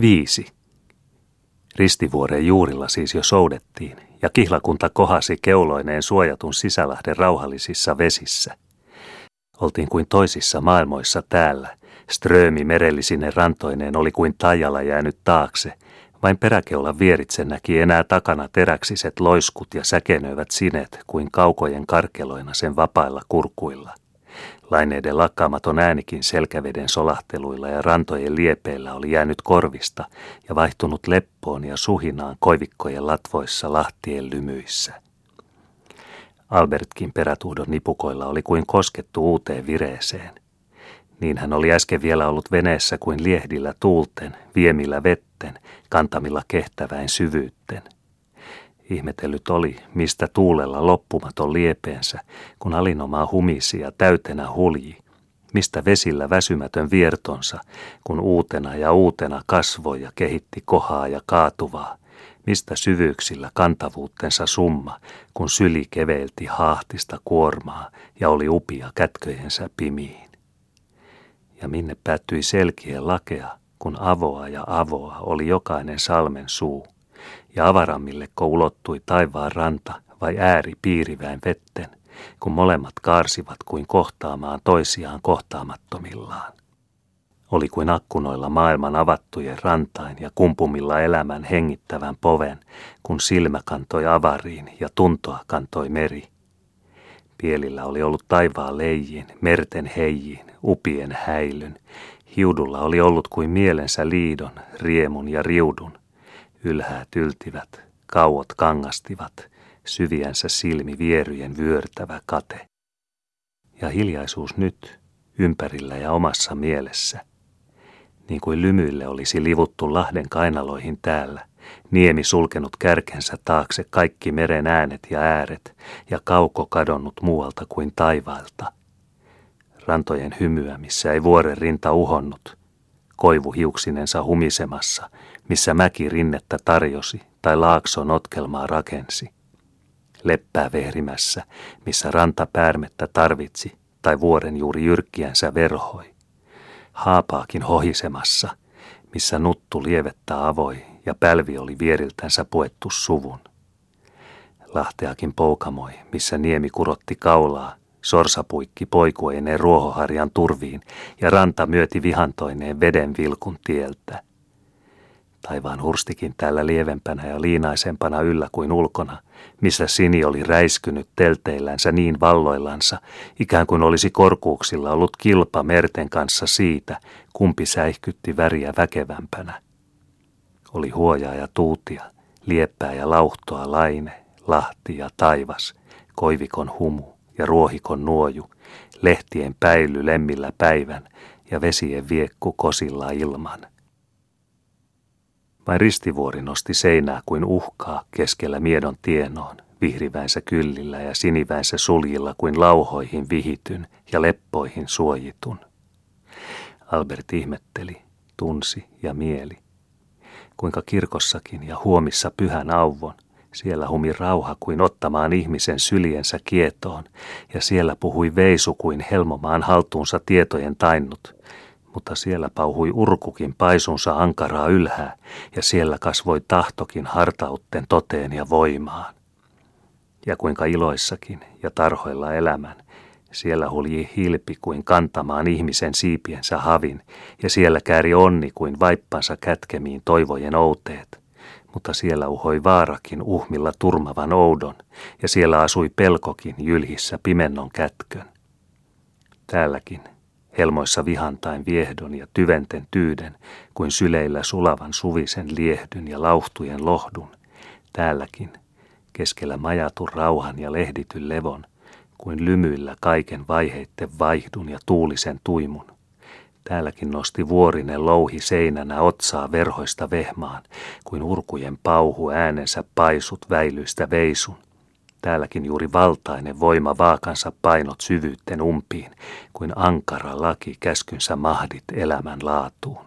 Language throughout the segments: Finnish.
Viisi. Ristivuoren juurilla siis jo soudettiin, ja kihlakunta kohasi keuloineen suojatun sisälahden rauhallisissa vesissä. Oltiin kuin toisissa maailmoissa täällä. Ströömi merellisine rantoineen oli kuin tajalla jäänyt taakse. Vain peräkeulan vieritse näki enää takana teräksiset loiskut ja säkenöivät sinet kuin kaukojen karkeloina sen vapailla kurkuilla. Laineiden lakkaamaton äänikin selkäveden solahteluilla ja rantojen liepeillä oli jäänyt korvista ja vaihtunut leppoon ja suhinaan koivikkojen latvoissa lahtien lymyissä. Albertkin perätuhdon nipukoilla oli kuin koskettu uuteen vireeseen. Niin hän oli äsken vielä ollut veneessä kuin liehdillä tuulten, viemillä vetten, kantamilla kehtäväin syvyytten. Ihmetellyt oli, mistä tuulella loppumaton liepeensä, kun alinomaa humisi ja täytenä hulji, mistä vesillä väsymätön viertonsa, kun uutena ja uutena kasvoi ja kehitti kohaa ja kaatuvaa, mistä syvyyksillä kantavuuttensa summa, kun syli keveilti haahtista kuormaa ja oli upia kätköjensä pimiin. Ja minne päättyi selkien lakea, kun avoa ja avoa oli jokainen salmen suu, ja avarammilleko ulottui taivaan ranta vai ääri piiriväin vetten, kun molemmat kaarsivat kuin kohtaamaan toisiaan kohtaamattomillaan. Oli kuin akkunoilla maailman avattujen rantain ja kumpumilla elämän hengittävän poven, kun silmä kantoi avariin ja tuntoa kantoi meri. Pielillä oli ollut taivaan leijin, merten heijiin, upien häilyn. Hiudulla oli ollut kuin mielensä liidon, riemun ja riudun. Ylhäät yltivät, kauot kangastivat, syviänsä silmi vieryjen vyörtävä kate. Ja hiljaisuus nyt, ympärillä ja omassa mielessä. Niin kuin lymyille olisi livuttu Lahden kainaloihin täällä, niemi sulkenut kärkensä taakse kaikki meren äänet ja ääret, ja kauko kadonnut muualta kuin taivailta. Rantojen hymyä, missä ei vuoren rinta uhonnut, koivu hiuksinensa humisemassa, missä mäki rinnettä tarjosi tai laakso notkelmaa rakensi. Leppää vehrimässä, missä ranta päärmettä tarvitsi tai vuoren juuri jyrkkiänsä verhoi. Haapaakin hohisemassa, missä nuttu lievettä avoi ja pälvi oli vieriltänsä puettu suvun. Lahteakin poukamoi, missä niemi kurotti kaulaa, sorsapuikki poikueineen ruohoharjan turviin ja ranta myöti vihantoineen veden vilkun tieltä. Taivaan hurstikin täällä lievempänä ja liinaisempana yllä kuin ulkona, missä sini oli räiskynyt telteillänsä niin valloillansa, ikään kuin olisi korkuuksilla ollut kilpa merten kanssa siitä, kumpi säihkytti väriä väkevämpänä. Oli huojaa ja tuutia, lieppää ja lauhtoa laine, lahti ja taivas, koivikon humu ja ruohikon nuoju, lehtien päily lemmillä päivän ja vesien viekku kosilla ilman – vain ristivuori nosti seinää kuin uhkaa keskellä miedon tienoon, vihrivänsä kyllillä ja sinivänsä suljilla kuin lauhoihin vihityn ja leppoihin suojitun. Albert ihmetteli, tunsi ja mieli. Kuinka kirkossakin ja huomissa pyhän auvon, siellä humi rauha kuin ottamaan ihmisen syliensä kietoon, ja siellä puhui veisu kuin helmomaan haltuunsa tietojen tainnut, mutta siellä pauhui urkukin paisunsa ankaraa ylhää, ja siellä kasvoi tahtokin hartautten toteen ja voimaan. Ja kuinka iloissakin ja tarhoilla elämän, siellä hulji hilpi kuin kantamaan ihmisen siipiensä havin, ja siellä kääri onni kuin vaippansa kätkemiin toivojen outeet. Mutta siellä uhoi vaarakin uhmilla turmavan oudon, ja siellä asui pelkokin jylhissä pimennon kätkön. Täälläkin helmoissa vihantain viehdon ja tyventen tyyden, kuin syleillä sulavan suvisen liehdyn ja lauhtujen lohdun, täälläkin, keskellä majatun rauhan ja lehdityn levon, kuin lymyillä kaiken vaiheitten vaihdun ja tuulisen tuimun. Täälläkin nosti vuorinen louhi seinänä otsaa verhoista vehmaan, kuin urkujen pauhu äänensä paisut väilyistä veisun – Täälläkin juuri valtainen voima vaakansa painot syvyytten umpiin, kuin ankara laki käskynsä mahdit elämän laatuun.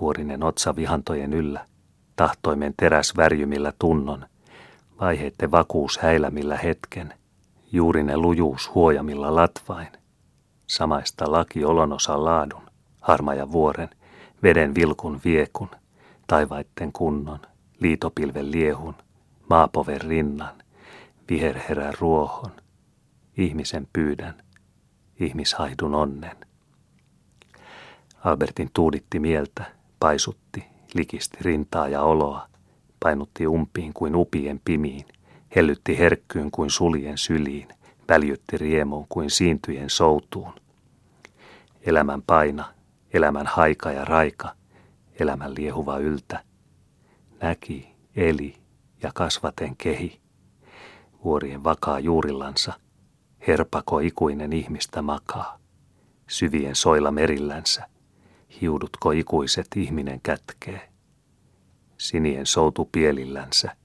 Vuorinen otsa vihantojen yllä, tahtoimen teräs värjymillä tunnon, vaiheitten vakuus häilämillä hetken, juurinen lujuus huojamilla latvain, samaista laki olonosa laadun, harmaja vuoren, veden vilkun viekun, taivaitten kunnon, liitopilven liehun, maapoven rinnan, viherherän ruohon, ihmisen pyydän, ihmishaidun onnen. Albertin tuuditti mieltä, paisutti, likisti rintaa ja oloa, painutti umpiin kuin upien pimiin, hellytti herkkyyn kuin suljen syliin, väljytti riemuun kuin siintyjen soutuun. Elämän paina, elämän haika ja raika, elämän liehuva yltä, näki, eli ja kasvaten kehi, vuorien vakaa juurillansa, herpako ikuinen ihmistä makaa, syvien soilla merillänsä, hiudutko ikuiset ihminen kätkee, sinien soutu pielillänsä,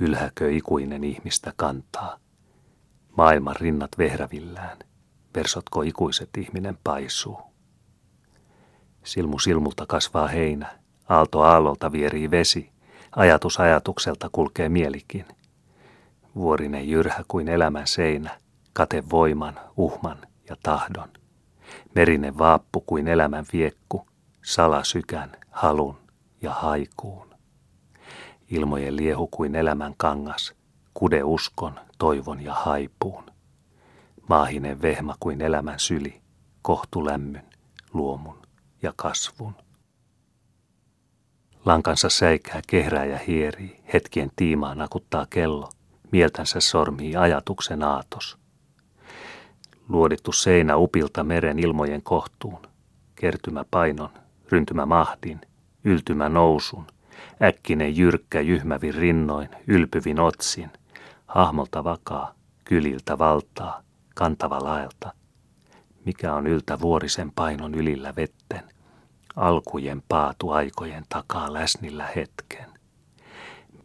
ylhäkö ikuinen ihmistä kantaa, maailman rinnat vehrävillään, versotko ikuiset ihminen paisuu. Silmu silmulta kasvaa heinä, aalto aallolta vierii vesi, ajatus ajatukselta kulkee mielikin. Vuorinen jyrhä kuin elämän seinä, kate voiman, uhman ja tahdon. Merinen vaappu kuin elämän viekku, salasykän, halun ja haikuun. Ilmojen liehu kuin elämän kangas, kude uskon, toivon ja haipuun. Maahinen vehma kuin elämän syli, kohtu lämmyn, luomun ja kasvun. Lankansa säikää, kehrää ja hierii, hetkien tiimaan nakuttaa kello, mieltänsä sormii ajatuksen aatos. Luodittu seinä upilta meren ilmojen kohtuun, kertymä painon, ryntymä mahdin, yltymä nousun, äkkinen jyrkkä jyhmävin rinnoin, ylpyvin otsin, hahmolta vakaa, kyliltä valtaa, kantava laelta. Mikä on yltä vuorisen painon ylillä vetten, alkujen paatu aikojen takaa läsnillä hetken.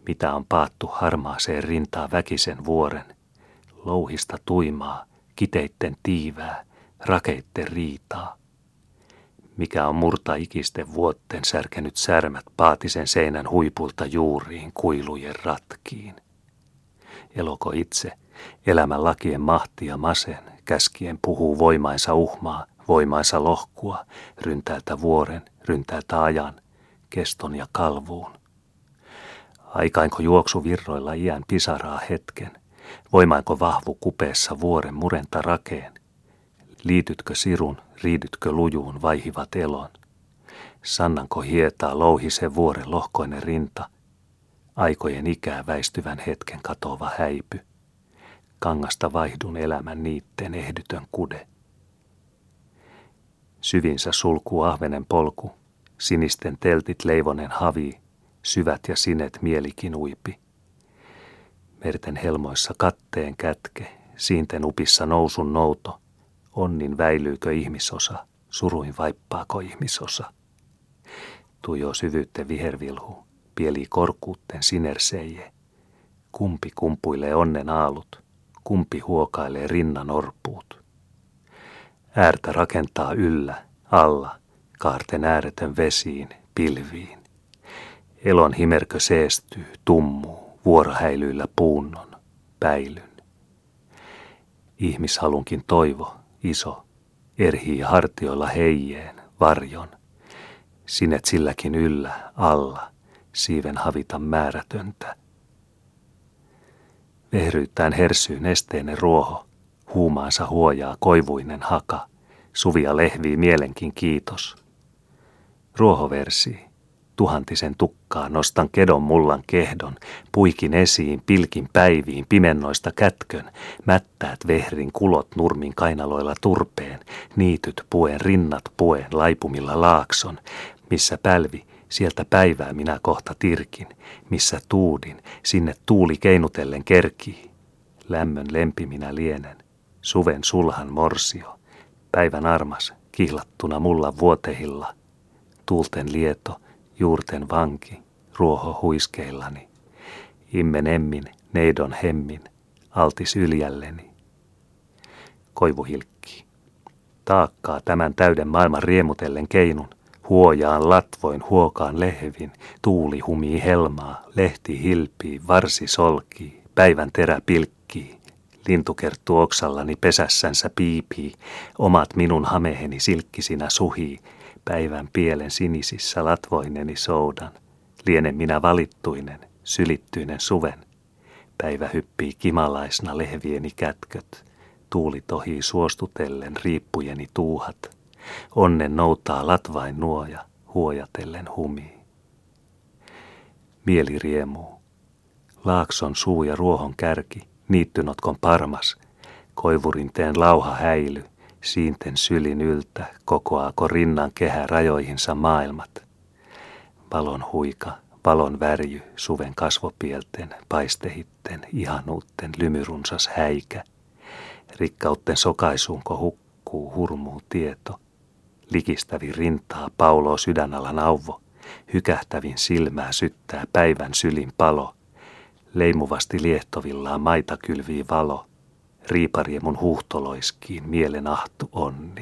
Mitä on paattu harmaaseen rintaa väkisen vuoren, louhista tuimaa, kiteitten tiivää, rakeitten riitaa. Mikä on murta ikisten vuotten särkenyt särmät paatisen seinän huipulta juuriin kuilujen ratkiin. Eloko itse, elämän lakien mahtia masen, käskien puhuu voimainsa uhmaa, voimaansa lohkua, ryntäältä vuoren, ryntäältä ajan, keston ja kalvuun. Aikainko juoksu virroilla iän pisaraa hetken, voimaanko vahvu kupeessa vuoren murenta rakeen, liitytkö sirun, riidytkö lujuun vaihivat elon, sannanko hietaa louhisen vuoren lohkoinen rinta, aikojen ikää väistyvän hetken katova häipy, kangasta vaihdun elämän niitteen ehdytön kude – Syvinsä sulkuu ahvenen polku, sinisten teltit leivonen havi, syvät ja sinet mielikin uipi. Merten helmoissa katteen kätke, siinten upissa nousun nouto, onnin väilyykö ihmisosa, suruin vaippaako ihmisosa. Tujo syvyytte vihervilhu, pieli korkuutten sinerseije. Kumpi kumpuilee onnen aalut, kumpi huokailee rinnan orpuut. Äärtä rakentaa yllä, alla, kaarten ääretön vesiin, pilviin. Elon himerkö seestyy, tummuu, vuorohäilyillä puunnon, päilyn. Ihmishalunkin toivo, iso, erhii hartioilla heijeen, varjon. Sinet silläkin yllä, alla, siiven havita määrätöntä. Vehryyttään hersyyn esteinen ruoho, Huumaansa huojaa koivuinen haka, suvia lehvii mielenkin kiitos. Ruohoversi, tuhantisen tukkaa nostan kedon mullan kehdon, puikin esiin, pilkin päiviin, pimennoista kätkön, mättäät vehrin kulot nurmin kainaloilla turpeen, niityt puen, rinnat puen, laipumilla laakson, missä pälvi, sieltä päivää minä kohta tirkin, missä tuudin, sinne tuuli keinutellen kerkii. Lämmön lempi minä lienen, suven sulhan morsio, päivän armas, kihlattuna mulla vuotehilla, tuulten lieto, juurten vanki, ruoho huiskeillani, immen emmin, neidon hemmin, altis yljälleni. Koivuhilkki. Taakkaa tämän täyden maailman riemutellen keinun, huojaan latvoin, huokaan lehvin, tuuli humii helmaa, lehti hilpii, varsi solkii, päivän terä pilkkii, Lintukerttu oksallani pesässänsä piipii, omat minun hameheni silkkisinä suhii, Päivän pielen sinisissä latvoineni soudan, lienen minä valittuinen, sylittyinen suven. Päivä hyppii kimalaisna lehvieni kätköt, tuuli tohii suostutellen riippujeni tuuhat. Onnen noutaa latvain nuoja, huojatellen humii. Mieli riemuu. Laakson suu ja ruohon kärki, niittynotkon parmas, koivurinteen lauha häily, siinten sylin yltä, kokoaako rinnan kehä rajoihinsa maailmat. Valon huika, valon värjy, suven kasvopielten, paistehitten, ihanuutten, lymyrunsas häikä. Rikkautten sokaisuunko hukkuu, hurmuu tieto. Likistävi rintaa pauloo sydänalla nauvo. Hykähtävin silmää syttää päivän sylin palo. Leimuvasti liehtovillaan maita kylvii valo. Riipariemun huuhtoloiskiin mielen ahtu onni.